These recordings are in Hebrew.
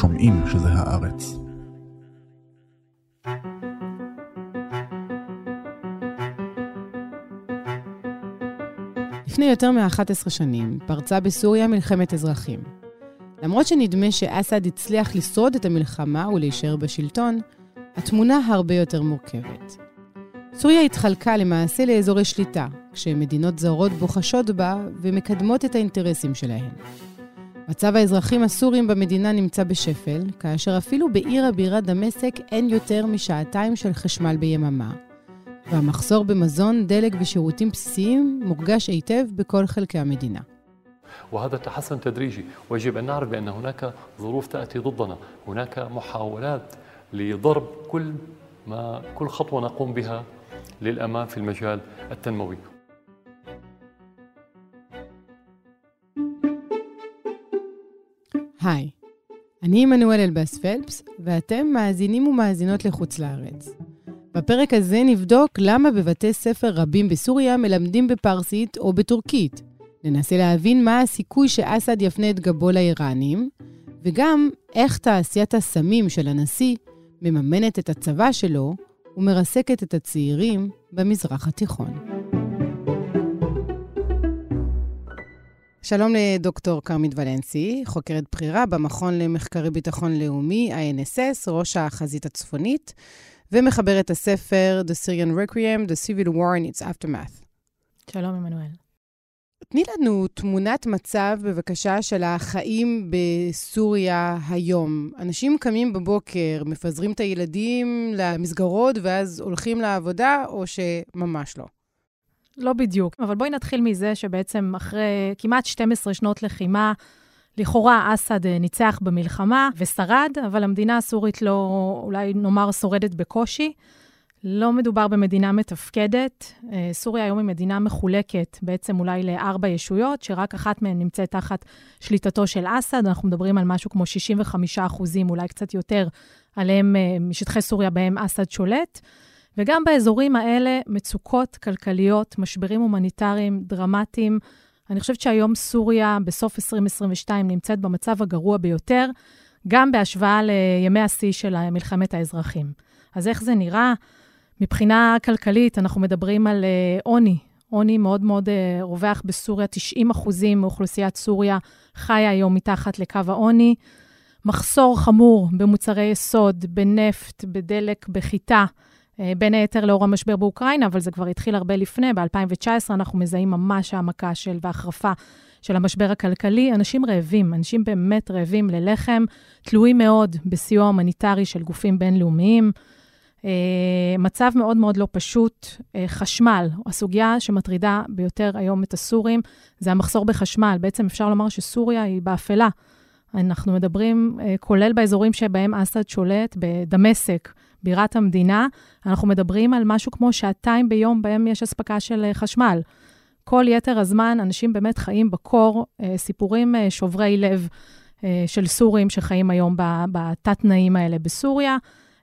שומעים שזה הארץ. לפני יותר מ-11 שנים פרצה בסוריה מלחמת אזרחים. למרות שנדמה שאסד הצליח לשרוד את המלחמה ולהישאר בשלטון, התמונה הרבה יותר מורכבת. סוריה התחלקה למעשה לאזורי שליטה, כשמדינות זרות בוחשות בה ומקדמות את האינטרסים שלהן. מצב האזרחים הסורים במדינה נמצא בשפל, כאשר אפילו בעיר הבירה דמשק אין יותר משעתיים של חשמל ביממה, והמחסור במזון, דלק ושירותים בסיסיים מורגש היטב בכל חלקי המדינה. وهذا تحسن تدريجي ويجب أن نعرف بأن هناك ظروف تأتي ضدنا هناك محاولات لضرب كل ما كل خطوة نقوم بها للأمام في المجال التنموي היי, אני עמנואל אלבאס פלפס, ואתם מאזינים ומאזינות לחוץ לארץ. בפרק הזה נבדוק למה בבתי ספר רבים בסוריה מלמדים בפרסית או בטורקית. ננסה להבין מה הסיכוי שאסד יפנה את גבו לאיראנים, וגם איך תעשיית הסמים של הנשיא מממנת את הצבא שלו ומרסקת את הצעירים במזרח התיכון. שלום לדוקטור כרמית ולנסי, חוקרת בכירה במכון למחקרי ביטחון לאומי, INSS, ראש החזית הצפונית, ומחברת הספר The Syrian Requiem, The Civil War and Its Aftermath. שלום, עמנואל. תני לנו תמונת מצב, בבקשה, של החיים בסוריה היום. אנשים קמים בבוקר, מפזרים את הילדים למסגרות ואז הולכים לעבודה, או שממש לא? לא בדיוק, אבל בואי נתחיל מזה שבעצם אחרי כמעט 12 שנות לחימה, לכאורה אסד אה, ניצח במלחמה ושרד, אבל המדינה הסורית לא, אולי נאמר, שורדת בקושי. לא מדובר במדינה מתפקדת. אה, סוריה היום היא מדינה מחולקת בעצם אולי לארבע ישויות, שרק אחת מהן נמצאת תחת שליטתו של אסד. אנחנו מדברים על משהו כמו 65 אחוזים, אולי קצת יותר, עליהם, אה, משטחי סוריה בהם אסד שולט. וגם באזורים האלה מצוקות כלכליות, משברים הומניטריים דרמטיים. אני חושבת שהיום סוריה, בסוף 2022, נמצאת במצב הגרוע ביותר, גם בהשוואה לימי השיא של מלחמת האזרחים. אז איך זה נראה? מבחינה כלכלית, אנחנו מדברים על אה, עוני, עוני מאוד מאוד uh, רווח בסוריה, 90 אחוזים מאוכלוסיית סוריה חיה היום מתחת לקו העוני. מחסור חמור במוצרי יסוד, בנפט, בדלק, בחיטה, בין היתר לאור המשבר באוקראינה, אבל זה כבר התחיל הרבה לפני. ב-2019 אנחנו מזהים ממש העמקה של והחרפה של המשבר הכלכלי. אנשים רעבים, אנשים באמת רעבים ללחם, תלויים מאוד בסיוע הומניטרי של גופים בינלאומיים. אה, מצב מאוד מאוד לא פשוט. אה, חשמל, הסוגיה שמטרידה ביותר היום את הסורים, זה המחסור בחשמל. בעצם אפשר לומר שסוריה היא באפלה. אנחנו מדברים, אה, כולל באזורים שבהם אסד שולט, בדמשק, בירת המדינה, אנחנו מדברים על משהו כמו שעתיים ביום בהם יש אספקה של חשמל. כל יתר הזמן אנשים באמת חיים בקור, סיפורים שוברי לב של סורים שחיים היום בתת-תנאים האלה בסוריה.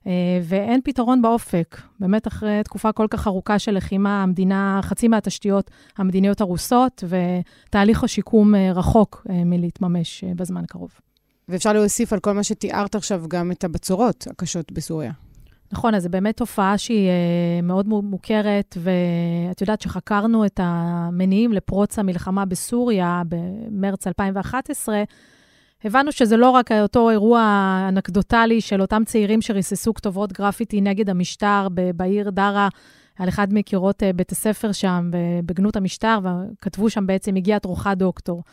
אה, ואין פתרון באופק. באמת, אחרי תקופה כל כך ארוכה של לחימה, המדינה, חצי מהתשתיות המדיניות הרוסות, ותהליך השיקום אה, רחוק אה, מלהתממש בזמן הקרוב. ואפשר להוסיף על כל מה שתיארת עכשיו גם את הבצורות הקשות בסוריה. נכון, אז זו באמת תופעה שהיא מאוד מוכרת, ואת יודעת שחקרנו את המניעים לפרוץ המלחמה בסוריה במרץ 2011, הבנו שזה לא רק אותו אירוע אנקדוטלי של אותם צעירים שריססו כתובות גרפיטי נגד המשטר בעיר דארה, על אחד מקירות אה, בית הספר שם, בגנות המשטר, וכתבו שם בעצם, הגיע תורך דוקטור.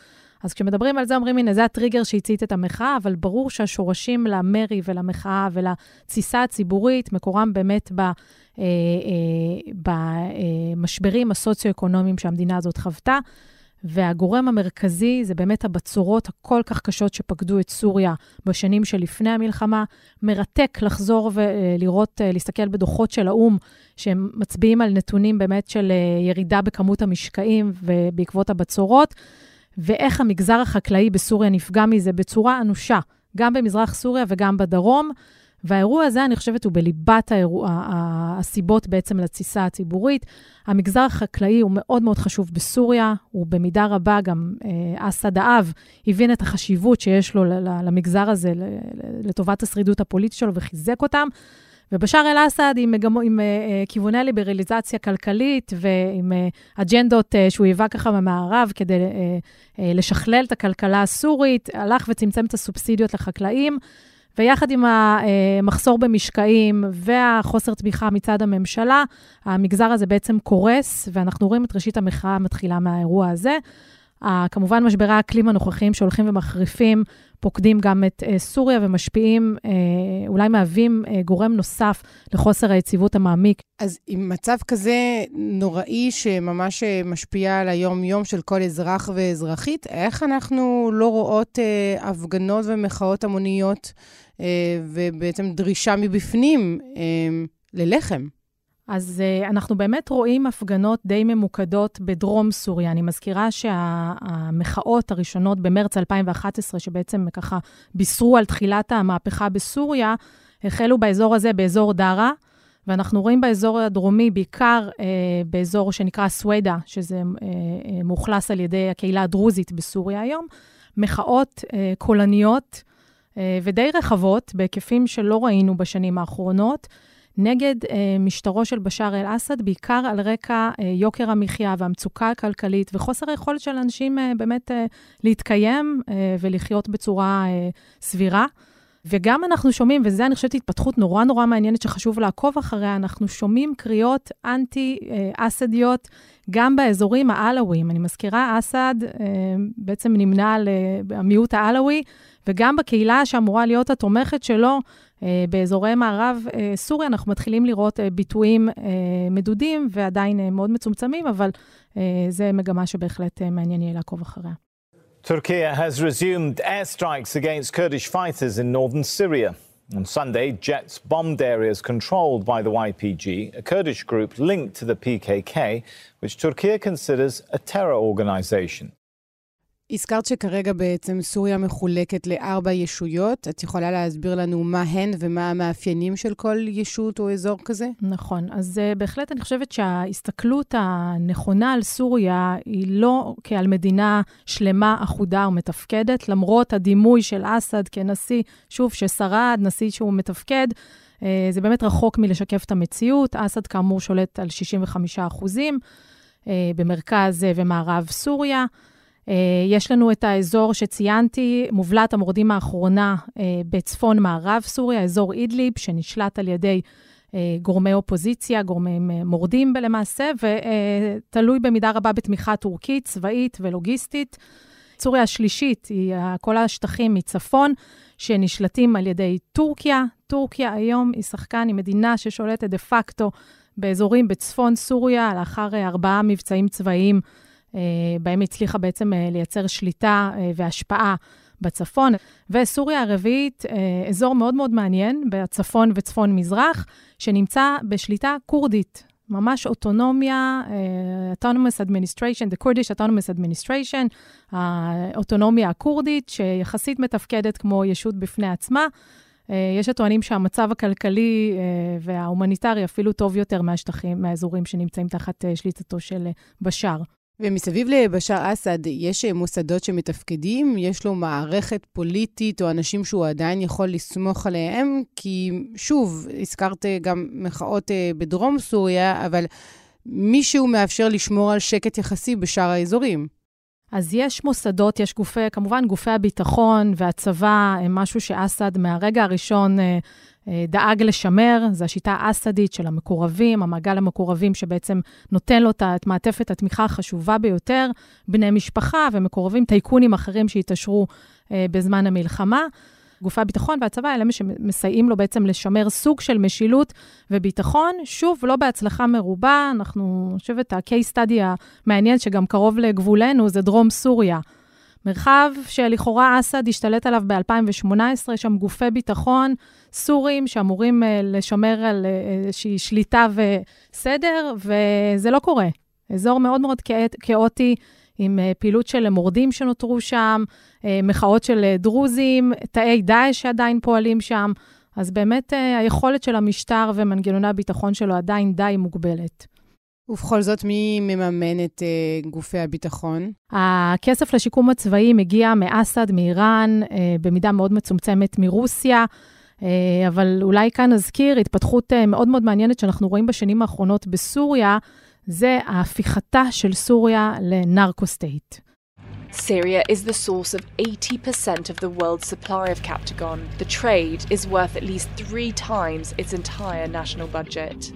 אז כשמדברים על זה, אומרים, הנה, זה הטריגר שהצית את המחאה, אבל ברור שהשורשים למרי ולמחאה ולתסיסה הציבורית, מקורם באמת ב, אה, אה, במשברים הסוציו-אקונומיים שהמדינה הזאת חוותה. והגורם המרכזי זה באמת הבצורות הכל כך קשות שפקדו את סוריה בשנים שלפני המלחמה. מרתק לחזור ולראות, אה, להסתכל בדוחות של האו"ם, שהם מצביעים על נתונים באמת של אה, ירידה בכמות המשקעים ובעקבות הבצורות, ואיך המגזר החקלאי בסוריה נפגע מזה בצורה אנושה, גם במזרח סוריה וגם בדרום. והאירוע הזה, אני חושבת, הוא בליבת האירוע, הסיבות בעצם לתסיסה הציבורית. המגזר החקלאי הוא מאוד מאוד חשוב בסוריה, הוא במידה רבה גם, אה, אסד האב הבין את החשיבות שיש לו למגזר הזה לטובת השרידות הפוליטית שלו וחיזק אותם. ובשאר אל-אסד עם, עם, עם uh, כיווני ליברליזציה כלכלית ועם uh, אג'נדות uh, שהוא היווה ככה במערב כדי uh, uh, לשכלל את הכלכלה הסורית, הלך וצמצם את הסובסידיות לחקלאים. ויחד עם המחסור במשקעים והחוסר תמיכה מצד הממשלה, המגזר הזה בעצם קורס, ואנחנו רואים את ראשית המחאה מתחילה מהאירוע הזה. כמובן, משברי האקלים הנוכחיים שהולכים ומחריפים, פוקדים גם את uh, סוריה ומשפיעים, uh, אולי מהווים uh, גורם נוסף לחוסר היציבות המעמיק. אז עם מצב כזה נוראי שממש משפיע על היום-יום של כל אזרח ואזרחית, איך אנחנו לא רואות uh, הפגנות ומחאות המוניות uh, ובעצם דרישה מבפנים uh, ללחם? אז uh, אנחנו באמת רואים הפגנות די ממוקדות בדרום סוריה. אני מזכירה שהמחאות הראשונות במרץ 2011, שבעצם ככה בישרו על תחילת המהפכה בסוריה, החלו באזור הזה, באזור דארה, ואנחנו רואים באזור הדרומי, בעיקר uh, באזור שנקרא סוודה, שזה uh, מאוכלס על ידי הקהילה הדרוזית בסוריה היום, מחאות uh, קולניות uh, ודי רחבות, בהיקפים שלא ראינו בשנים האחרונות. נגד אה, משטרו של בשאר אל-אסד, בעיקר על רקע אה, יוקר המחיה והמצוקה הכלכלית וחוסר היכולת של אנשים אה, באמת אה, להתקיים אה, ולחיות בצורה אה, סבירה. וגם אנחנו שומעים, וזה אני חושבת התפתחות נורא נורא מעניינת שחשוב לעקוב אחריה, אנחנו שומעים קריאות אנטי-אסדיות גם באזורים העלוויים. אני מזכירה, אסד אה, בעצם נמנה על אה, המיעוט העלווי, וגם בקהילה שאמורה להיות התומכת שלו, אה, באזורי מערב אה, סוריה אנחנו מתחילים לראות אה, ביטויים מדודים ועדיין מאוד מצומצמים, אבל זה מגמה שבהחלט מעניין יהיה לעקוב אחריה. Turkey has resumed airstrikes against Kurdish fighters in northern Syria. On Sunday, jets bombed areas controlled by the YPG, a Kurdish group linked to the PKK, which Turkey considers a terror organization. הזכרת שכרגע בעצם סוריה מחולקת לארבע ישויות. את יכולה להסביר לנו מה הן ומה המאפיינים של כל ישות או אזור כזה? נכון. אז uh, בהחלט אני חושבת שההסתכלות הנכונה על סוריה היא לא כעל מדינה שלמה, אחודה ומתפקדת, למרות הדימוי של אסד כנשיא, שוב, ששרד, נשיא שהוא מתפקד. Uh, זה באמת רחוק מלשקף את המציאות. אסד כאמור שולט על 65 אחוזים uh, במרכז uh, ומערב סוריה. אה, יש לנו את האזור שציינתי, מובלעת המורדים האחרונה אה, בצפון מערב סוריה, אזור אידליב, שנשלט על ידי אה, גורמי אופוזיציה, גורמי מורדים למעשה, ותלוי במידה רבה בתמיכה טורקית, צבאית ולוגיסטית. סוריה השלישית היא כל השטחים מצפון, שנשלטים על ידי טורקיה. טורקיה היום היא שחקן, היא מדינה ששולטת דה פקטו באזורים בצפון סוריה, לאחר ארבעה מבצעים צבאיים אה, בהם הצליחה בעצם אה, לייצר שליטה אה, והשפעה בצפון. וסוריה הרביעית, אזור מאוד מאוד מעניין בצפון וצפון-מזרח, שנמצא בשליטה כורדית. ממש אוטונומיה, uh, Autonomous Administration, The Kurdish Autonomous Administration, האוטונומיה הכורדית, שיחסית מתפקדת כמו ישות בפני עצמה. Uh, יש שטוענים שהמצב הכלכלי uh, וההומניטרי אפילו טוב יותר מהשטחים, מהאזורים שנמצאים תחת uh, שליטתו של בשאר. ומסביב לבשאר אסד, יש מוסדות שמתפקדים? יש לו מערכת פוליטית או אנשים שהוא עדיין יכול לסמוך עליהם? כי שוב, הזכרת גם מחאות אה, בדרום סוריה, אבל מישהו מאפשר לשמור על שקט יחסי בשאר האזורים. אז יש מוסדות, יש גופי, כמובן גופי הביטחון והצבא הם משהו שאסד מהרגע הראשון אה, אה, דאג לשמר, זו השיטה האסדית של המקורבים, המעגל המקורבים שבעצם נותן לו את מעטפת התמיכה החשובה ביותר, בני משפחה ומקורבים, טייקונים אחרים שהתעשרו אה, בזמן המלחמה. גופי הביטחון והצבא אלה שמסייעים לו בעצם לשמר סוג של משילות וביטחון. שוב, לא בהצלחה מרובה, אנחנו, אני חושבת, ה-case study המעניין שגם קרוב לגבולנו זה דרום סוריה. מרחב שלכאורה אסד השתלט עליו ב-2018, יש שם גופי ביטחון סורים שאמורים uh, לשמר על uh, איזושהי שליטה וסדר, וזה לא קורה. אזור מאוד מאוד כאוטי, עם uh, פעילות של מורדים שנותרו שם, uh, מחאות של uh, דרוזים, תאי דאעש שעדיין פועלים שם. אז באמת היכולת של המשטר ומנגנוני הביטחון שלו עדיין די מוגבלת. ובכל זאת, מי מממן את uh, גופי הביטחון? הכסף לשיקום הצבאי מגיע מאסד, מאיראן, uh, במידה מאוד מצומצמת מרוסיה. Uh, אבל אולי כאן נזכיר התפתחות uh, מאוד מאוד מעניינת שאנחנו רואים בשנים האחרונות בסוריה, זה ההפיכתה של סוריה לנרקו-סטייט. Syria is the source of 80% of the world's supply of Captagon. The trade is worth at least three times its entire national budget.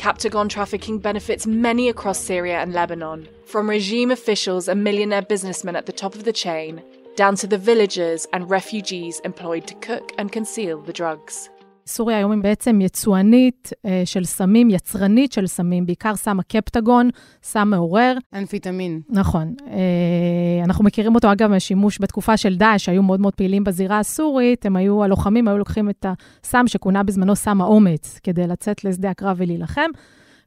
Captagon trafficking benefits many across Syria and Lebanon, from regime officials and millionaire businessmen at the top of the chain, down to the villagers and refugees employed to cook and conceal the drugs. סוריה היום היא בעצם יצואנית אה, של סמים, יצרנית של סמים, בעיקר סם הקפטגון, סם מעורר. אנפיטמין. נכון. אה, אנחנו מכירים אותו, אגב, מהשימוש בתקופה של דאעש, שהיו מאוד מאוד פעילים בזירה הסורית, הם היו, הלוחמים היו לוקחים את הסם שכונה בזמנו סם האומץ, כדי לצאת לשדה הקרב ולהילחם.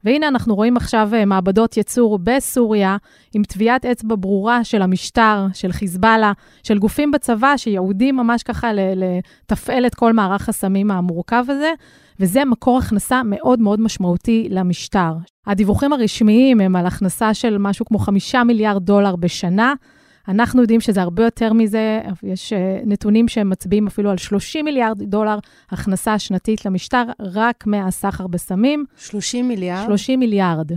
והנה אנחנו רואים עכשיו אה, מעבדות ייצור בסוריה, עם טביעת אצבע ברורה של המשטר, של חיזבאללה, של גופים בצבא שיעודים ממש ככה לתפעל את כל מערך הסמים המורכב הזה, וזה מקור הכנסה מאוד מאוד משמעותי למשטר. הדיווחים הרשמיים הם על הכנסה של משהו כמו חמישה מיליארד דולר בשנה. אנחנו יודעים שזה הרבה יותר מזה, יש אה, נתונים שהם מצביעים אפילו על 30 מיליארד דולר הכנסה שנתית למשטר, רק מהסחר בסמים. 30 מיליארד? 30 מיליארד.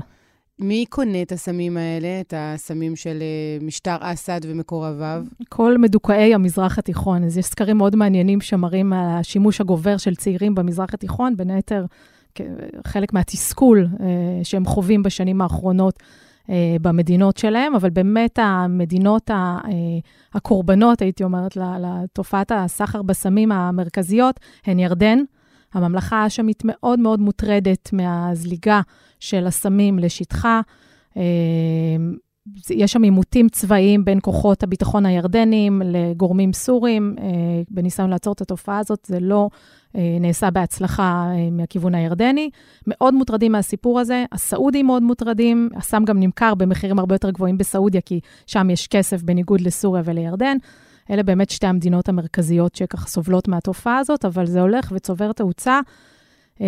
מי קונה את הסמים האלה, את הסמים של אה, משטר אסד ומקורביו? כל מדוכאי המזרח התיכון. אז יש סקרים מאוד מעניינים שמראים על השימוש הגובר של צעירים במזרח התיכון, בין היתר חלק מהתסכול אה, שהם חווים בשנים האחרונות במדינות שלהם, אבל באמת המדינות אה, הקורבנות, הייתי אומרת, לתופעת הסחר בסמים המרכזיות, הן ירדן. הממלכה האשמית מאוד מאוד מוטרדת מהזליגה של הסמים לשטחה. אה, יש שם עימותים צבאיים בין כוחות הביטחון הירדנים לגורמים סורים, בניסיון לעצור את התופעה הזאת. זה לא אה, נעשה בהצלחה אה, מהכיוון הירדני. מאוד מוטרדים מהסיפור הזה, הסעודים מאוד מוטרדים, הסם גם נמכר במחירים הרבה יותר גבוהים בסעודיה, כי שם יש כסף בניגוד לסוריה ולירדן. אלה באמת שתי המדינות המרכזיות שככה סובלות מהתופעה הזאת, אבל זה הולך וצובר תאוצה. אה,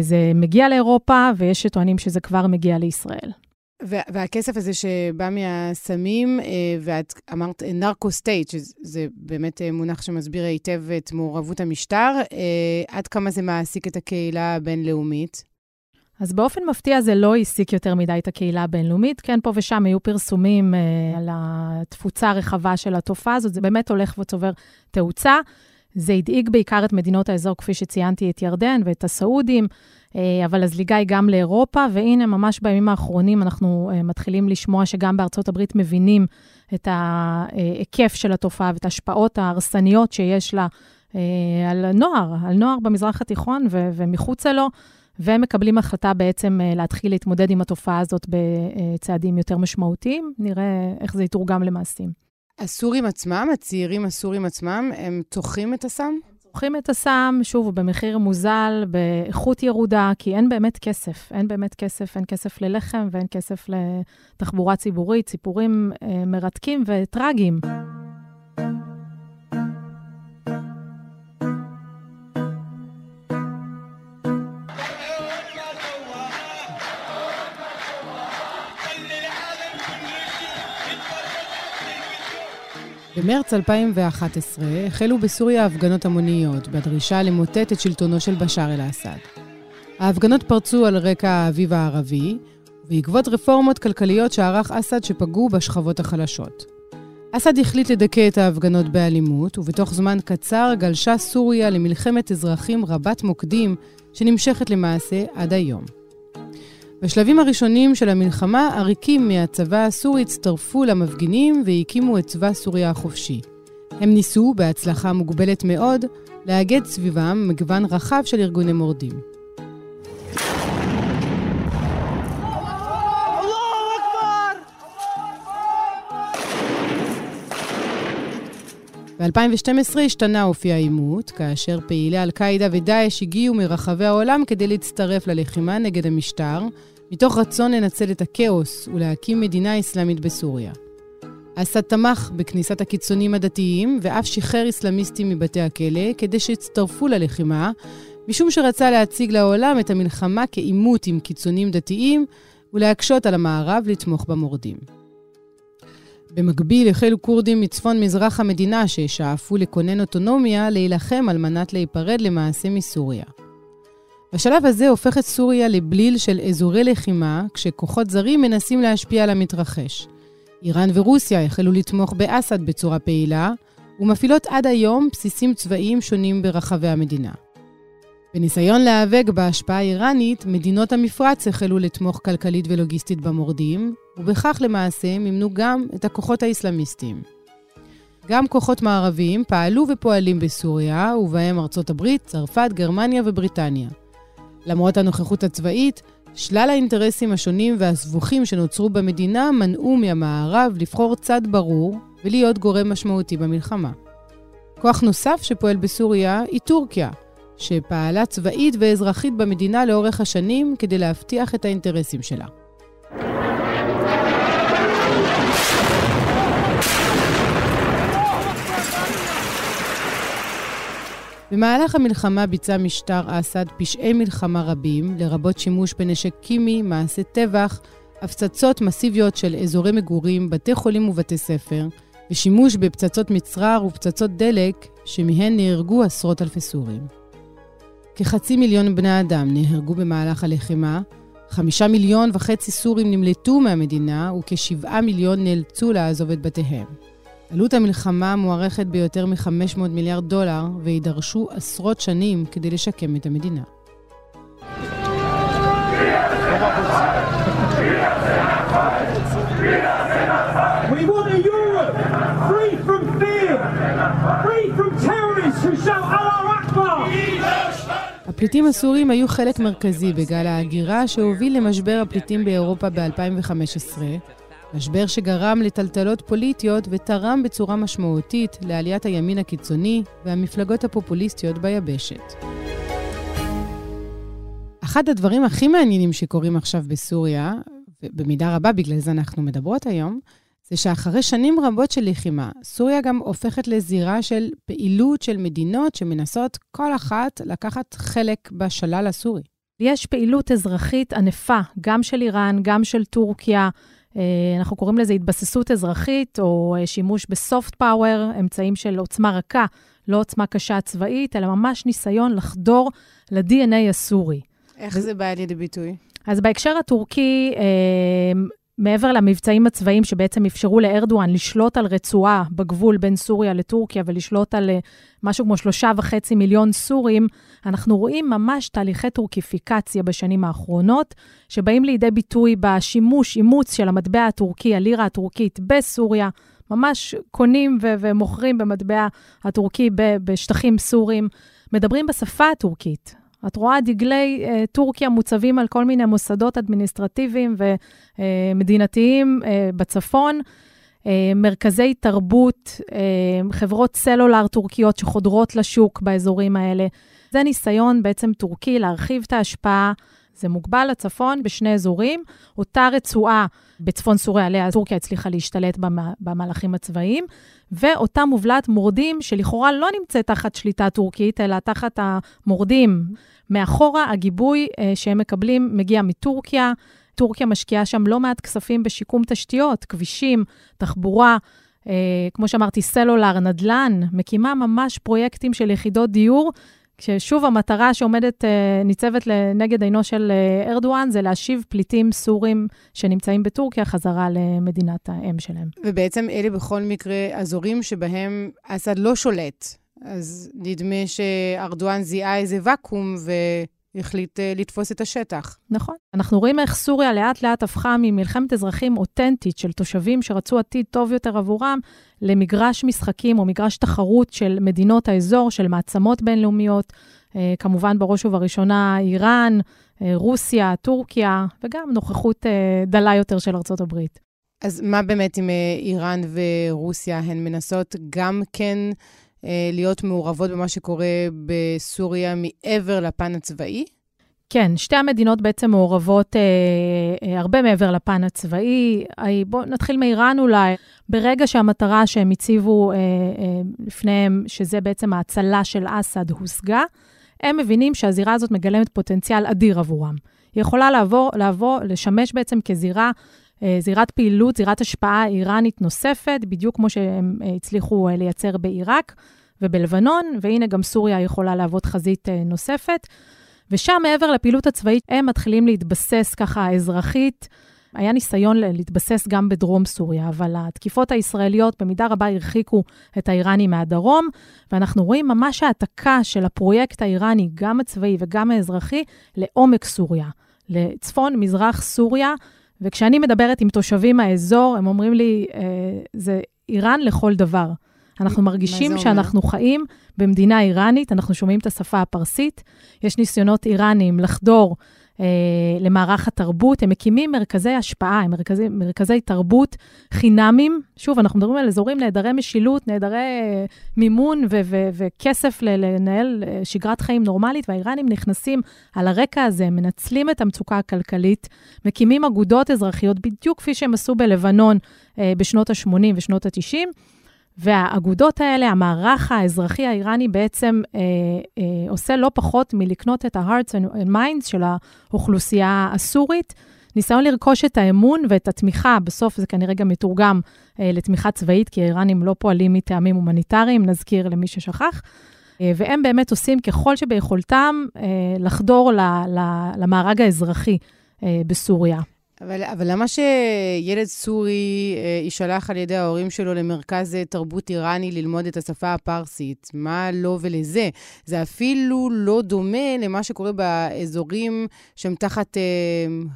זה מגיע לאירופה, ויש שטוענים שזה כבר מגיע לישראל. והכסף הזה שבא מהסמים, אה, ואת אמרת נרקו סטייט, שזה באמת אה, מונח שמסביר היטב את מעורבות המשטר, אה, עד כמה זה מעסיק את הקהילה הבינלאומית? אז באופן מפתיע זה לא העסיק יותר מדי את הקהילה הבינלאומית. כן, פה ושם היו פרסומים על התפוצה הרחבה של התופעה הזאת, זה באמת הולך וצובר תאוצה. זה הדאיג בעיקר את מדינות האזור, כפי שציינתי, את ירדן ואת הסעודים. אה, אבל הזליגה היא גם לאירופה, והנה, ממש בימים האחרונים אנחנו אה, מתחילים לשמוע שגם בארצות הברית מבינים את ההיקף של התופעה ואת ההשפעות ההרסניות שיש לה אה, על נוער, על נוער במזרח התיכון ו- ומחוצה לו, ומקבלים החלטה בעצם להתחיל להתמודד עם התופעה הזאת בצעדים יותר משמעותיים. נראה איך זה יתורגם למעשים. הסורים עצמם, הצעירים הסורים עצמם, הם צורכים את הסם? לוקחים את הסם, שוב, במחיר מוזל, באיכות ירודה, כי אין באמת כסף. אין באמת כסף, אין כסף ללחם ואין כסף לתחבורה ציבורית, סיפורים אה, מרתקים וטרגיים. במרץ 2011 החלו בסוריה הפגנות המוניות בדרישה למוטט את שלטונו של בשאר אל-אסד. ההפגנות פרצו על רקע האביב הערבי, בעקבות רפורמות כלכליות שערך אסד שפגעו בשכבות החלשות. אסד החליט לדכא את ההפגנות באלימות, ובתוך זמן קצר גלשה סוריה למלחמת אזרחים רבת מוקדים, שנמשכת למעשה עד היום. בשלבים הראשונים של המלחמה, עריקים מהצבא הסורי הצטרפו למפגינים והקימו את צבא סוריה החופשי. הם ניסו, בהצלחה מוגבלת מאוד, לאגד סביבם מגוון רחב של ארגוני מורדים. ב-2012 השתנה אופי העימות, כאשר פעילי אל-קאעידה ודאעש הגיעו מרחבי העולם כדי להצטרף ללחימה נגד המשטר, מתוך רצון לנצל את הכאוס ולהקים מדינה אסלאמית בסוריה. אסד תמך בכניסת הקיצונים הדתיים ואף שחרר אסלאמיסטים מבתי הכלא כדי שיצטרפו ללחימה, משום שרצה להציג לעולם את המלחמה כעימות עם קיצונים דתיים ולהקשות על המערב לתמוך במורדים. במקביל החלו כורדים מצפון מזרח המדינה ששאפו לכונן אוטונומיה להילחם על מנת להיפרד למעשה מסוריה. בשלב הזה הופכת סוריה לבליל של אזורי לחימה, כשכוחות זרים מנסים להשפיע על המתרחש. איראן ורוסיה החלו לתמוך באסד בצורה פעילה, ומפעילות עד היום בסיסים צבאיים שונים ברחבי המדינה. בניסיון להיאבק בהשפעה האיראנית, מדינות המפרץ החלו לתמוך כלכלית ולוגיסטית במורדים, ובכך למעשה מימנו גם את הכוחות האסלאמיסטיים. גם כוחות מערביים פעלו ופועלים בסוריה, ובהם ארצות הברית, צרפת, גרמניה ובריטניה. למרות הנוכחות הצבאית, שלל האינטרסים השונים והסבוכים שנוצרו במדינה מנעו מהמערב לבחור צד ברור ולהיות גורם משמעותי במלחמה. כוח נוסף שפועל בסוריה היא טורקיה, שפעלה צבאית ואזרחית במדינה לאורך השנים כדי להבטיח את האינטרסים שלה. במהלך המלחמה ביצע משטר אסד פשעי מלחמה רבים, לרבות שימוש בנשק קימי, מעשי טבח, הפצצות מסיביות של אזורי מגורים, בתי חולים ובתי ספר, ושימוש בפצצות מצרר ופצצות דלק, שמהן נהרגו עשרות אלפי סורים. כחצי מיליון בני אדם נהרגו במהלך הלחימה, חמישה מיליון וחצי סורים נמלטו מהמדינה, וכשבעה מיליון נאלצו לעזוב את בתיהם. עלות המלחמה מוערכת ביותר מ-500 מיליארד דולר, ויידרשו עשרות שנים כדי לשקם את המדינה. הפליטים הסורים היו חלק מרכזי בגל ההגירה שהוביל למשבר הפליטים באירופה ב-2015, משבר שגרם לטלטלות פוליטיות ותרם בצורה משמעותית לעליית הימין הקיצוני והמפלגות הפופוליסטיות ביבשת. אחד הדברים הכי מעניינים שקורים עכשיו בסוריה, ובמידה רבה בגלל זה אנחנו מדברות היום, זה שאחרי שנים רבות של לחימה, סוריה גם הופכת לזירה של פעילות של מדינות שמנסות כל אחת לקחת חלק בשלל הסורי. יש פעילות אזרחית ענפה, גם של איראן, גם של טורקיה, אה, אנחנו קוראים לזה התבססות אזרחית, או אה, שימוש בסופט פאוור, אמצעים של עוצמה רכה, לא עוצמה קשה צבאית, אלא ממש ניסיון לחדור ל-DNA הסורי. איך זה בא לידי ביטוי? אז בהקשר הטורקי, אה, מעבר למבצעים הצבאיים שבעצם אפשרו לארדואן לשלוט על רצועה בגבול בין סוריה לטורקיה ולשלוט על משהו כמו שלושה וחצי מיליון סורים, אנחנו רואים ממש תהליכי טורקיפיקציה בשנים האחרונות, שבאים לידי ביטוי בשימוש, אימוץ של המטבע הטורקי, הלירה הטורקית בסוריה. ממש קונים ו- ומוכרים במטבע הטורקי בשטחים סורים, מדברים בשפה הטורקית. את רואה דגלי uh, טורקיה מוצבים על כל מיני מוסדות אדמיניסטרטיביים ומדינתיים uh, uh, בצפון, uh, מרכזי תרבות, uh, חברות סלולר טורקיות שחודרות לשוק באזורים האלה. זה ניסיון בעצם טורקי להרחיב את ההשפעה. זה מוגבל לצפון בשני אזורים. אותה רצועה בצפון סוריה, עליה טורקיה הצליחה להשתלט במהלכים הצבאיים, ואותה מובלעת מורדים, שלכאורה לא נמצאת תחת שליטה טורקית, אלא תחת המורדים. מאחורה, הגיבוי אה, שהם מקבלים מגיע מטורקיה. טורקיה משקיעה שם לא מעט כספים בשיקום תשתיות, כבישים, תחבורה. אה, כמו שאמרתי, סלולר, נדל"ן, מקימה ממש פרויקטים של יחידות דיור כששוב המטרה שעומדת, אה, ניצבת לנגד עינו של אה, ארדואן, זה להשיב פליטים סורים שנמצאים בטורקיה חזרה למדינת האם שלהם. ובעצם אלה בכל מקרה אזורים שבהם אסד לא שולט. אז נדמה שארדואן זיהה איזה ואקום ו... החליט uh, לתפוס את השטח. נכון. אנחנו רואים איך סוריה לאט-לאט הפכה ממלחמת אזרחים אותנטית של תושבים שרצו עתיד טוב יותר עבורם, למגרש משחקים או מגרש תחרות של מדינות האזור, של מעצמות בינלאומיות, uh, כמובן בראש ובראשונה איראן, uh, רוסיה, טורקיה, וגם נוכחות uh, דלה יותר של ארצות הברית. אז מה באמת עם איראן ורוסיה? הן מנסות גם כן להיות מעורבות במה שקורה בסוריה מעבר לפן הצבאי? כן, שתי המדינות בעצם מעורבות אה, אה, הרבה מעבר לפן הצבאי. אה, בואו נתחיל מאיראן אולי. ברגע שהמטרה שהם הציבו אה, אה, לפניהם, שזה בעצם ההצלה של אסד, הושגה, הם מבינים שהזירה הזאת מגלמת פוטנציאל אדיר עבורם. היא יכולה לעבור, לעבור, לשמש בעצם כזירה, אה, זירת פעילות, זירת השפעה איראנית נוספת, בדיוק כמו שהם אה, הצליחו אה, לייצר בעיראק ובלבנון, והנה גם סוריה יכולה להוות חזית אה, נוספת. ושם, מעבר לפעילות הצבאית, הם מתחילים להתבסס ככה אזרחית. היה ניסיון להתבסס גם בדרום סוריה, אבל התקיפות הישראליות במידה רבה הרחיקו את האיראנים מהדרום, ואנחנו רואים ממש העתקה של הפרויקט האיראני, גם הצבאי וגם האזרחי, לעומק סוריה, לצפון-מזרח סוריה. וכשאני מדברת עם תושבים מהאזור, הם אומרים לי, אה, זה איראן לכל דבר. אנחנו מרגישים שאנחנו חיים במדינה איראנית, אנחנו שומעים את השפה הפרסית, יש ניסיונות איראנים לחדור למערך התרבות, הם מקימים מרכזי השפעה, הם מרכזי, מרכזי תרבות חינמים. שוב, אנחנו מדברים על אזורים נעדרי משילות, נעדרי אה, מימון וכסף לנהל אה, שגרת חיים נורמלית, והאיראנים נכנסים על הרקע הזה, מנצלים את המצוקה הכלכלית, מקימים אגודות אזרחיות, בדיוק כפי שהם עשו בלבנון אה, בשנות ה-80 ושנות ה-90. והאגודות האלה, המערך האזרחי האיראני בעצם אה, אה, עושה לא פחות מלקנות את ה-hearts and minds של האוכלוסייה הסורית. ניסיון לרכוש את האמון ואת התמיכה, בסוף זה כנראה גם מתורגם אה, לתמיכה צבאית, כי האיראנים לא פועלים מטעמים הומניטריים, נזכיר למי ששכח. אה, והם באמת עושים ככל שביכולתם אה, לחדור ל, ל, למארג האזרחי אה, בסוריה. אבל, אבל למה שילד סורי אה, יישלח על ידי ההורים שלו למרכז אה, תרבות איראני ללמוד את השפה הפרסית? מה לו ולזה? זה אפילו לא דומה למה שקורה באזורים שהם תחת אה,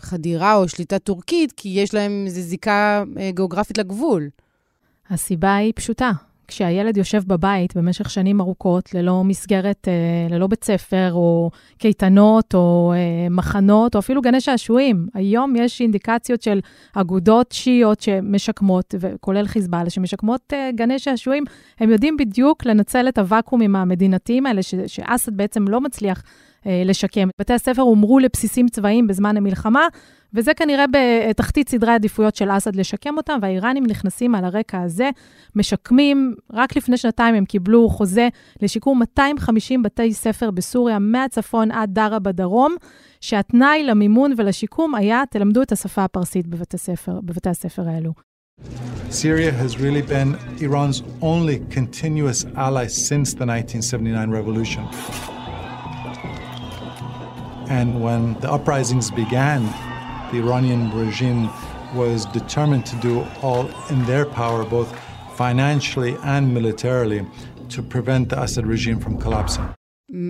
חדירה או שליטה טורקית, כי יש להם איזו זיקה אה, גיאוגרפית לגבול. הסיבה היא פשוטה. כשהילד יושב בבית במשך שנים ארוכות, ללא מסגרת, אה, ללא בית ספר, או קייטנות, או אה, מחנות, או אפילו גני שעשועים. היום יש אינדיקציות של אגודות שיעיות שמשקמות, כולל חיזבאללה, שמשקמות אה, גני שעשועים. הם יודעים בדיוק לנצל את הוואקומים המדינתיים האלה, שאסד בעצם לא מצליח לשקם. בתי הספר הומרו לבסיסים צבאיים בזמן המלחמה, וזה כנראה בתחתית סדרי העדיפויות של אסד לשקם אותם, והאיראנים נכנסים על הרקע הזה, משקמים, רק לפני שנתיים הם קיבלו חוזה לשיקום 250 בתי ספר בסוריה, מהצפון עד דארה בדרום, שהתנאי למימון ולשיקום היה, תלמדו את השפה הפרסית בבתי הספר, בבתי הספר האלו. Syria has really been Iran's only continuous ally since the 1979 revolution. And when the uprisings began, the Iranian regime was determined to do all in their power, both financially and militarily, to prevent the Assad regime from collapsing.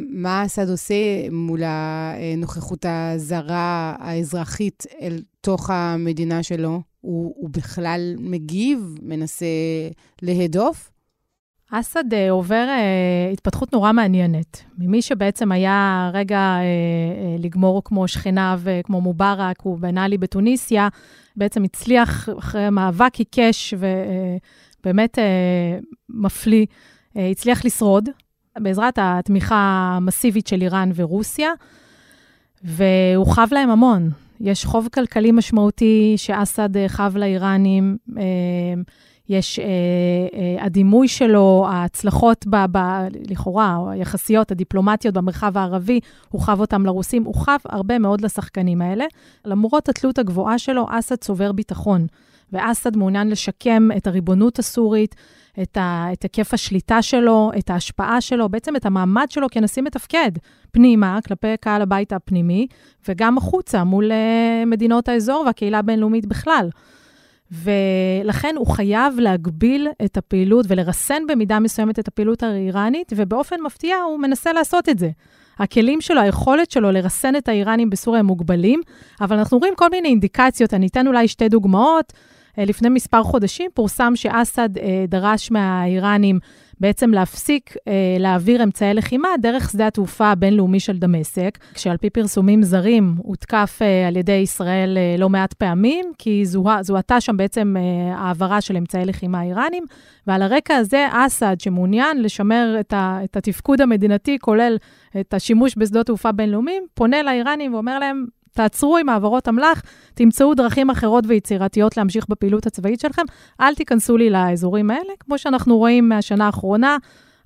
מה אסד עושה מול הנוכחות הזרה האזרחית אל תוך המדינה שלו? הוא, הוא בכלל מגיב, מנסה להדוף? אסד uh, עובר uh, התפתחות נורא מעניינת. ממי שבעצם היה רגע uh, uh, לגמור כמו שכניו, uh, כמו מובארק, הוא בן עלי בתוניסיה, בעצם הצליח אחרי מאבק עיקש ובאמת uh, uh, מפליא, uh, הצליח לשרוד בעזרת התמיכה המסיבית של איראן ורוסיה, והוא חב להם המון. יש חוב כלכלי משמעותי שאסד uh, חב לאיראנים. Uh, יש אה, אה, הדימוי שלו, ההצלחות, ב, ב, לכאורה, או היחסיות, הדיפלומטיות במרחב הערבי, הוא חב אותם לרוסים, הוא חב הרבה מאוד לשחקנים האלה. למרות התלות הגבוהה שלו, אסד צובר ביטחון, ואסד מעוניין לשקם את הריבונות הסורית, את, ה, את היקף השליטה שלו, את ההשפעה שלו, בעצם את המעמד שלו כנשיא מתפקד פנימה, כלפי קהל הבית הפנימי, וגם החוצה מול אה, מדינות האזור והקהילה הבינלאומית בכלל. ולכן הוא חייב להגביל את הפעילות ולרסן במידה מסוימת את הפעילות האיראנית, ובאופן מפתיע הוא מנסה לעשות את זה. הכלים שלו, היכולת שלו לרסן את האיראנים בסוריה הם מוגבלים, אבל אנחנו רואים כל מיני אינדיקציות, אני אתן אולי שתי דוגמאות. לפני מספר חודשים פורסם שאסד דרש מהאיראנים בעצם להפסיק אה, להעביר אמצעי לחימה דרך שדה התעופה הבינלאומי של דמשק, כשעל פי פרסומים זרים הותקף אה, על ידי ישראל אה, לא מעט פעמים, כי זוהתה שם בעצם אה, העברה של אמצעי לחימה איראנים, ועל הרקע הזה אסד, שמעוניין לשמר את, ה, את התפקוד המדינתי, כולל את השימוש בשדות תעופה בינלאומיים, פונה לאיראנים ואומר להם, תעצרו עם העברות אמל"ח, תמצאו דרכים אחרות ויצירתיות להמשיך בפעילות הצבאית שלכם, אל תיכנסו לי לאזורים האלה. כמו שאנחנו רואים מהשנה האחרונה,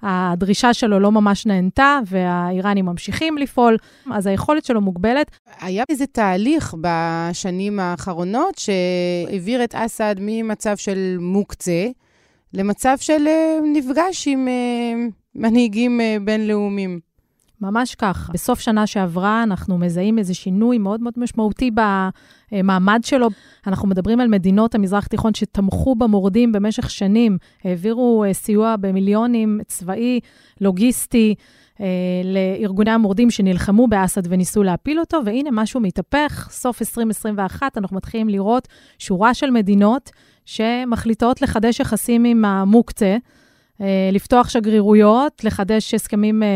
הדרישה שלו לא ממש נהנתה, והאיראנים ממשיכים לפעול, אז היכולת שלו מוגבלת. היה איזה תהליך בשנים האחרונות שהעביר את אסד ממצב של מוקצה למצב של אה, נפגש עם אה, מנהיגים אה, בינלאומיים. ממש כך. בסוף שנה שעברה אנחנו מזהים איזה שינוי מאוד מאוד משמעותי במעמד שלו. אנחנו מדברים על מדינות המזרח התיכון שתמכו במורדים במשך שנים, העבירו אה, סיוע במיליונים צבאי, לוגיסטי. אה, לארגוני המורדים שנלחמו באסד וניסו להפיל אותו, והנה משהו מתהפך, סוף 2021 אנחנו מתחילים לראות שורה של מדינות שמחליטות לחדש יחסים עם המוקצה. אה, לפתוח שגרירויות, לחדש הסכמים אה,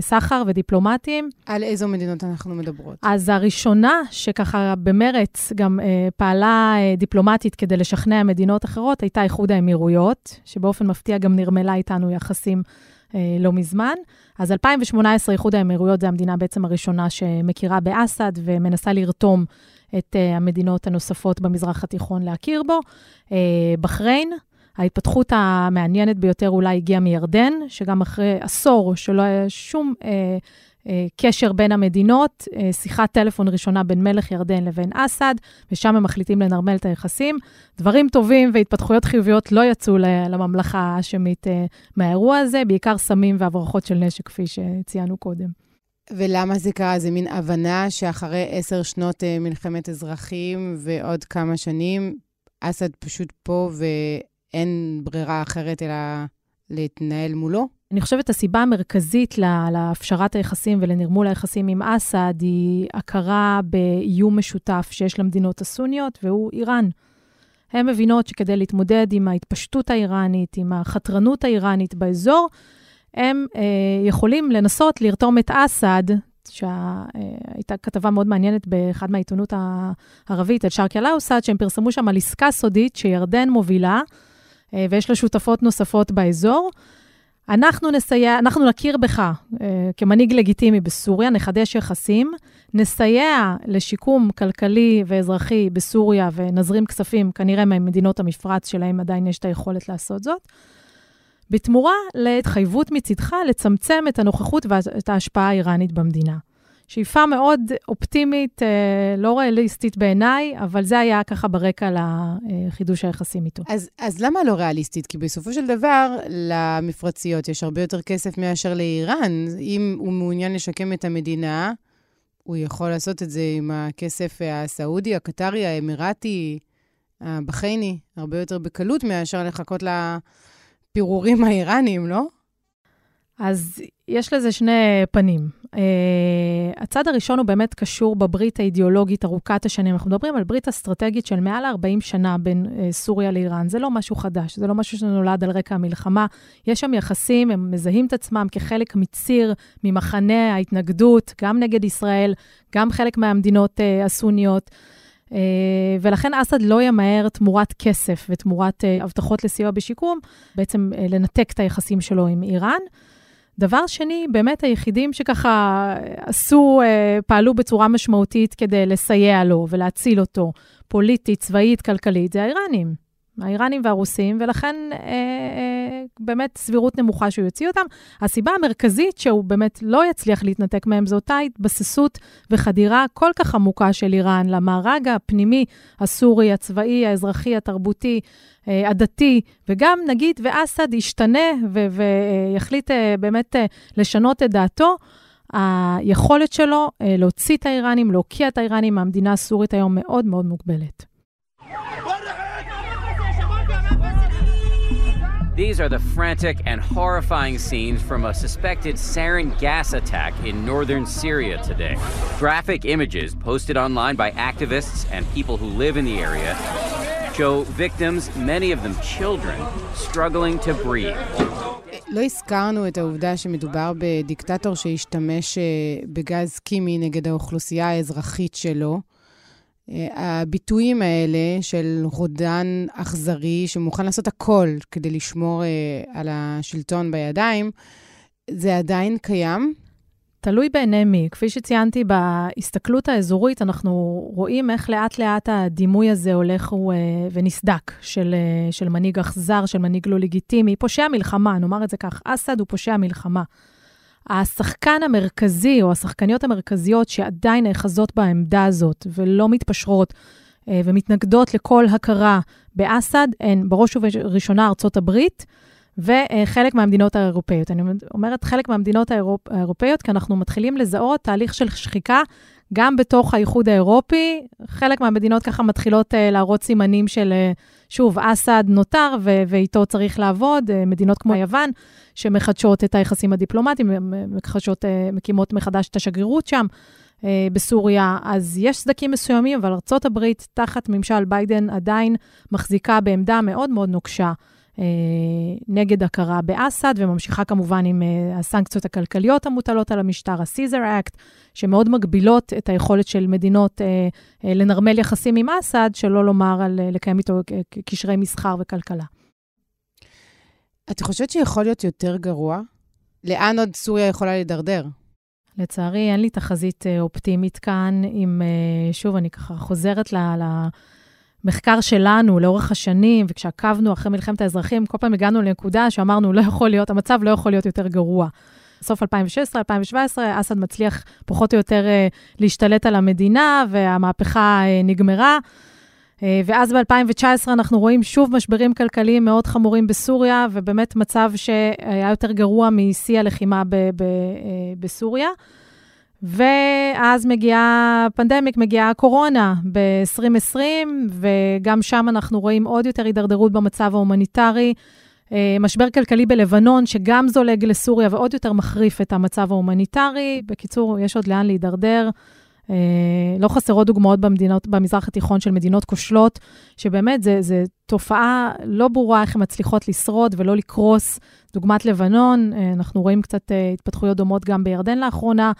סחר ודיפלומטיים. על איזו מדינות אנחנו מדברות? אז הראשונה, שככה במרץ גם אה, פעלה דיפלומטית כדי לשכנע מדינות אחרות, הייתה איחוד האמירויות, שבאופן מפתיע גם נרמלה איתנו יחסים לא מזמן. אז 2018, איחוד האמירויות זה המדינה בעצם הראשונה שמכירה באסד ומנסה לרתום את המדינות הנוספות במזרח התיכון להכיר בו. בחריין, ההתפתחות המעניינת ביותר אולי הגיעה מירדן, שגם אחרי עשור שלא היה שום אה, אה, קשר בין המדינות, אה, שיחת טלפון ראשונה בין מלך ירדן לבין אסד, ושם הם מחליטים לנרמל את היחסים. דברים טובים והתפתחויות חיוביות לא יצאו לממלכה האשמית אה, מהאירוע הזה, בעיקר סמים והברחות של נשק, כפי שציינו קודם. ולמה זה קרה? זה מין הבנה שאחרי עשר שנות אה, מלחמת אזרחים ועוד כמה שנים, אסד פשוט פה. אין ברירה אחרת אלא להתנהל מולו? אני חושבת הסיבה המרכזית להפשרת היחסים ולנרמול היחסים עם אסד היא הכרה באיום משותף שיש למדינות הסוניות, והוא איראן. הן מבינות שכדי להתמודד עם ההתפשטות האיראנית, עם החתרנות האיראנית באזור, הם אה, יכולים לנסות לרתום את אסד, שהייתה אה, כתבה מאוד מעניינת באחד מהעיתונות הערבית, על שרקי אל-אוסד, שהם פרסמו שם על עסקה סודית שירדן מובילה, ויש לה שותפות נוספות באזור. אנחנו נסייע, אנחנו נכיר בך אה, כמנהיג לגיטימי בסוריה, נחדש יחסים, נסייע לשיקום כלכלי ואזרחי בסוריה ונזרים כספים, כנראה ממדינות המפרץ שלהם עדיין יש את היכולת לעשות זאת. בתמורה להתחייבות מצדך לצמצם את הנוכחות ואת ההשפעה האיראנית במדינה. שאיפה מאוד אופטימית, אה, לא ריאליסטית בעיניי, אבל זה היה ככה ברקע לחידוש היחסים איתו. אז, אז למה לא ריאליסטית? כי בסופו של דבר, למפרציות יש הרבה יותר כסף מאשר לאיראן. אם הוא מעוניין לשקם את המדינה, הוא יכול לעשות את זה עם הכסף הסעודי, הקטרי, האמירתי, הבחייני, הרבה יותר בקלות מאשר לחכות לפירורים האיראניים, לא? אז יש לזה שני פנים. Uh, הצד הראשון הוא באמת קשור בברית האידיאולוגית ארוכת השנים. אנחנו מדברים על ברית אסטרטגית של מעל 40 שנה בין uh, סוריה לאיראן. זה לא משהו חדש, זה לא משהו שנולד על רקע המלחמה. יש שם יחסים, הם מזהים את עצמם כחלק מציר, ממחנה ההתנגדות, גם נגד ישראל, גם חלק מהמדינות uh, הסוניות. Uh, ולכן אסד לא ימהר תמורת כסף ותמורת uh, הבטחות לסיוע בשיקום, בעצם uh, לנתק את היחסים שלו עם איראן. דבר שני, באמת היחידים שככה עשו, אה, פעלו בצורה משמעותית כדי לסייע לו ולהציל אותו, פוליטית, צבאית, כלכלית, זה האיראנים. האיראנים והרוסים, ולכן אה, אה, באמת סבירות נמוכה שהוא יוציא אותם. הסיבה המרכזית שהוא באמת לא יצליח להתנתק מהם זו אותה התבססות וחדירה כל כך עמוקה של איראן למארג הפנימי, הסורי, הצבאי, האזרחי, התרבותי, אה, הדתי, וגם נגיד, ואסד ישתנה ויחליט אה, באמת אה, לשנות את דעתו. היכולת שלו להוציא את האיראנים, להוקיע את האיראנים מהמדינה הסורית היום מאוד מאוד מוגבלת. These are the frantic and horrifying scenes from a suspected sarin gas attack in northern Syria today. Graphic images posted online by activists and people who live in the area show victims, many of them children, struggling to breathe. לא הזכרנו את העובדה שמדובר בדיקטטור שהשתמש בגז כימי נגד האוכלוסייה האזרחית שלו. הביטויים האלה של רודן אכזרי שמוכן לעשות הכל כדי לשמור על השלטון בידיים, זה עדיין קיים? תלוי בעיני מי. כפי שציינתי, בהסתכלות האזורית אנחנו רואים איך לאט-לאט הדימוי הזה הולך ו... ונסדק, של, של מנהיג אכזר, של מנהיג לא לגיטימי, פושע מלחמה, נאמר את זה כך, אסד הוא פושע מלחמה. השחקן המרכזי, או השחקניות המרכזיות שעדיין נאחזות בעמדה הזאת ולא מתפשרות ומתנגדות לכל הכרה באסד, הן בראש ובראשונה ארצות הברית, וחלק מהמדינות האירופאיות. אני אומרת חלק מהמדינות האירופ... האירופאיות, כי אנחנו מתחילים לזהות תהליך של שחיקה גם בתוך האיחוד האירופי. חלק מהמדינות ככה מתחילות uh, להראות סימנים של, uh, שוב, אסד נותר ו- ואיתו צריך לעבוד. Uh, מדינות כמו יוון, שמחדשות את היחסים הדיפלומטיים, מחדשות, uh, מקימות מחדש את השגרירות שם. uh, בסוריה, אז יש סדקים מסוימים, אבל ארה"ב, תחת ממשל ביידן, עדיין מחזיקה בעמדה מאוד מאוד נוקשה נגד הכרה באסד, וממשיכה כמובן עם אה, הסנקציות הכלכליות המוטלות על המשטר, ה-Caesar Act, שמאוד מגבילות את היכולת של מדינות אה, לנרמל יחסים עם אסד, שלא לומר על לקיים איתו קשרי מסחר וכלכלה. את חושבת שיכול להיות יותר גרוע? לאן עוד סוריה יכולה להידרדר? לצערי, אין לי תחזית אופטימית כאן. אם, שוב, אני ככה חוזרת ל... ל מחקר שלנו לאורך השנים, וכשעקבנו אחרי מלחמת האזרחים, כל פעם הגענו לנקודה שאמרנו, לא יכול להיות, המצב לא יכול להיות יותר גרוע. סוף 2016, 2017, אסד מצליח פחות או יותר uh, להשתלט על המדינה, והמהפכה uh, נגמרה. Uh, ואז ב-2019 אנחנו רואים שוב משברים כלכליים מאוד חמורים בסוריה, ובאמת מצב שהיה יותר גרוע משיא הלחימה ב- ב- בסוריה. ואז מגיעה pandemic, מגיעה הקורונה ב-2020, וגם שם אנחנו רואים עוד יותר הידרדרות במצב ההומניטרי. אה, משבר כלכלי בלבנון, שגם זולג לסוריה ועוד יותר מחריף את המצב ההומניטרי. בקיצור, יש עוד לאן להידרדר. אה, לא חסרות דוגמאות במדינות, במזרח התיכון של מדינות כושלות, שבאמת זו תופעה לא ברורה איך הן מצליחות לשרוד ולא לקרוס. דוגמת לבנון, אה, אנחנו רואים קצת התפתחויות דומות גם בירדן לאחרונה.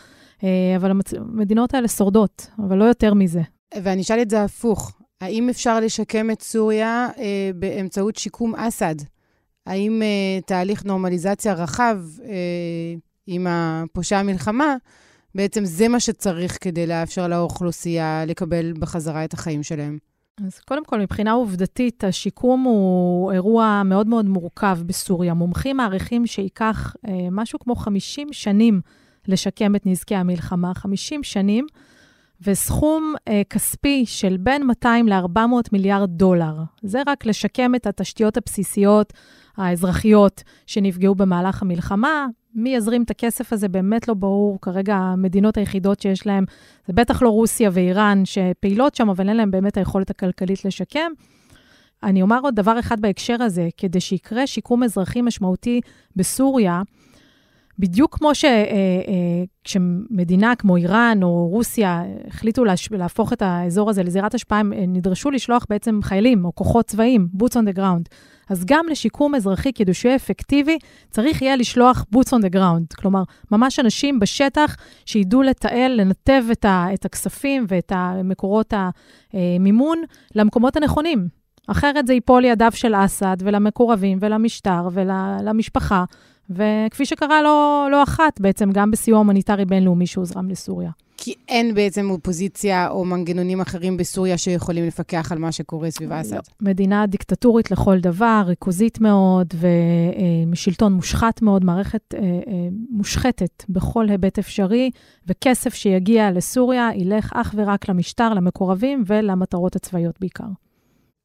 אה, אבל המדינות האלה שורדות, אבל לא יותר מזה. ואני אשאל את זה הפוך, האם אפשר לשקם את סוריה אה, באמצעות שיקום אסד? האם אה, תהליך נורמליזציה רחב אה, עם הפושע המלחמה, בעצם זה מה שצריך כדי לאפשר לאוכלוסייה לקבל בחזרה את החיים שלהם? אז קודם כל, מבחינה עובדתית, השיקום הוא אירוע מאוד מאוד מורכב בסוריה. מומחים מעריכים שייקח אה, משהו כמו 50 שנים לשקם את נזקי המלחמה, 50 שנים, וסכום אה, כספי של בין 200 ל-400 מיליארד דולר. זה רק לשקם את התשתיות הבסיסיות האזרחיות שנפגעו במהלך המלחמה. מי יזרים את הכסף הזה באמת לא ברור. כרגע המדינות היחידות שיש להן, זה בטח לא רוסיה ואיראן שפעילות שם, אבל אין להן באמת היכולת הכלכלית לשקם. אני אומר עוד דבר אחד בהקשר הזה, כדי שיקרה שיקום אזרחי משמעותי בסוריה, בדיוק כמו שכשמדינה אה, אה, כמו איראן או רוסיה החליטו להפוך את האזור הזה לזירת השפעה, הם נדרשו לשלוח בעצם חיילים או כוחות צבאיים, boots on the ground. אז גם לשיקום אזרחי, יהיה אפקטיבי, צריך יהיה לשלוח boots on the ground. כלומר, ממש אנשים בשטח שידעו לתעל, לנתב את, ה, את הכספים ואת מקורות המימון למקומות הנכונים. אחרת זה ייפול לידיו של אסד ולמקורבים ולמשטר ולמשפחה. וכפי שקרה לא, לא אחת, בעצם גם בסיוע הומניטרי בינלאומי שהוזרם לסוריה. כי אין בעצם אופוזיציה או מנגנונים אחרים בסוריה שיכולים לפקח על מה שקורה סביב אסד. לא. מדינה דיקטטורית לכל דבר, ריכוזית מאוד, ושלטון מושחת מאוד, מערכת אה, אה, מושחתת בכל היבט אפשרי, וכסף שיגיע לסוריה ילך אך ורק למשטר, למקורבים ולמטרות הצבאיות בעיקר.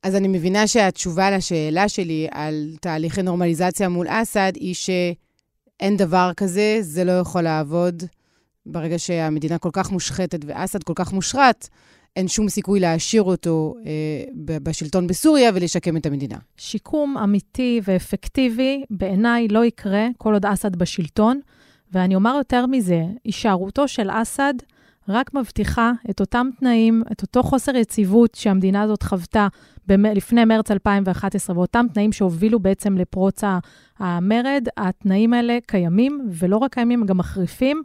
אז אני מבינה שהתשובה לשאלה שלי על תהליכי נורמליזציה מול אסד היא שאין דבר כזה, זה לא יכול לעבוד. ברגע שהמדינה כל כך מושחתת ואסד כל כך מושחת, אין שום סיכוי להשאיר אותו אה, בשלטון בסוריה ולשקם את המדינה. שיקום אמיתי ואפקטיבי בעיניי לא יקרה כל עוד אסד בשלטון, ואני אומר יותר מזה, הישארותו של אסד רק מבטיחה את אותם תנאים, את אותו חוסר יציבות שהמדינה הזאת חוותה לפני מרץ 2011, ואותם תנאים שהובילו בעצם לפרוץ המרד, התנאים האלה קיימים, ולא רק קיימים, הם גם מחריפים.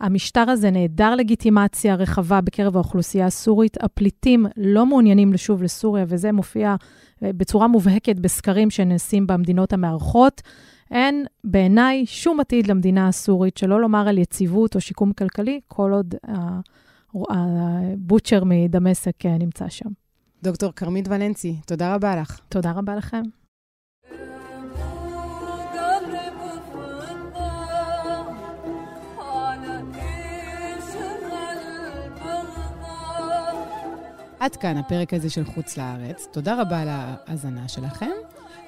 המשטר הזה נעדר לגיטימציה רחבה בקרב האוכלוסייה הסורית. הפליטים לא מעוניינים לשוב לסוריה, וזה מופיע אה, בצורה מובהקת בסקרים שנעשים במדינות המארחות. אין בעיניי שום עתיד למדינה הסורית, שלא לומר על יציבות או שיקום כלכלי, כל עוד הבוטשר מדמשק אה, נמצא שם. דוקטור כרמית ולנסי, תודה רבה לך. תודה רבה לכם. עד כאן הפרק הזה של חוץ לארץ. תודה רבה על ההאזנה שלכם.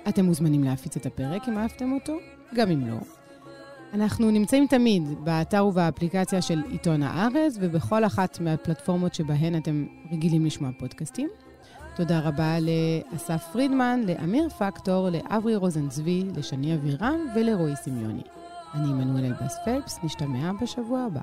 אתם מוזמנים להפיץ את הפרק אם אהבתם אותו, גם אם לא. אנחנו נמצאים תמיד באתר ובאפליקציה של עיתון הארץ ובכל אחת מהפלטפורמות שבהן אתם רגילים לשמוע פודקאסטים. תודה רבה לאסף פרידמן, לאמיר פקטור, לאברי רוזנצבי, לשני אבירם ולרועי סמיוני. אני עמנואל אלבאס פלפס, נשתמע בשבוע הבא.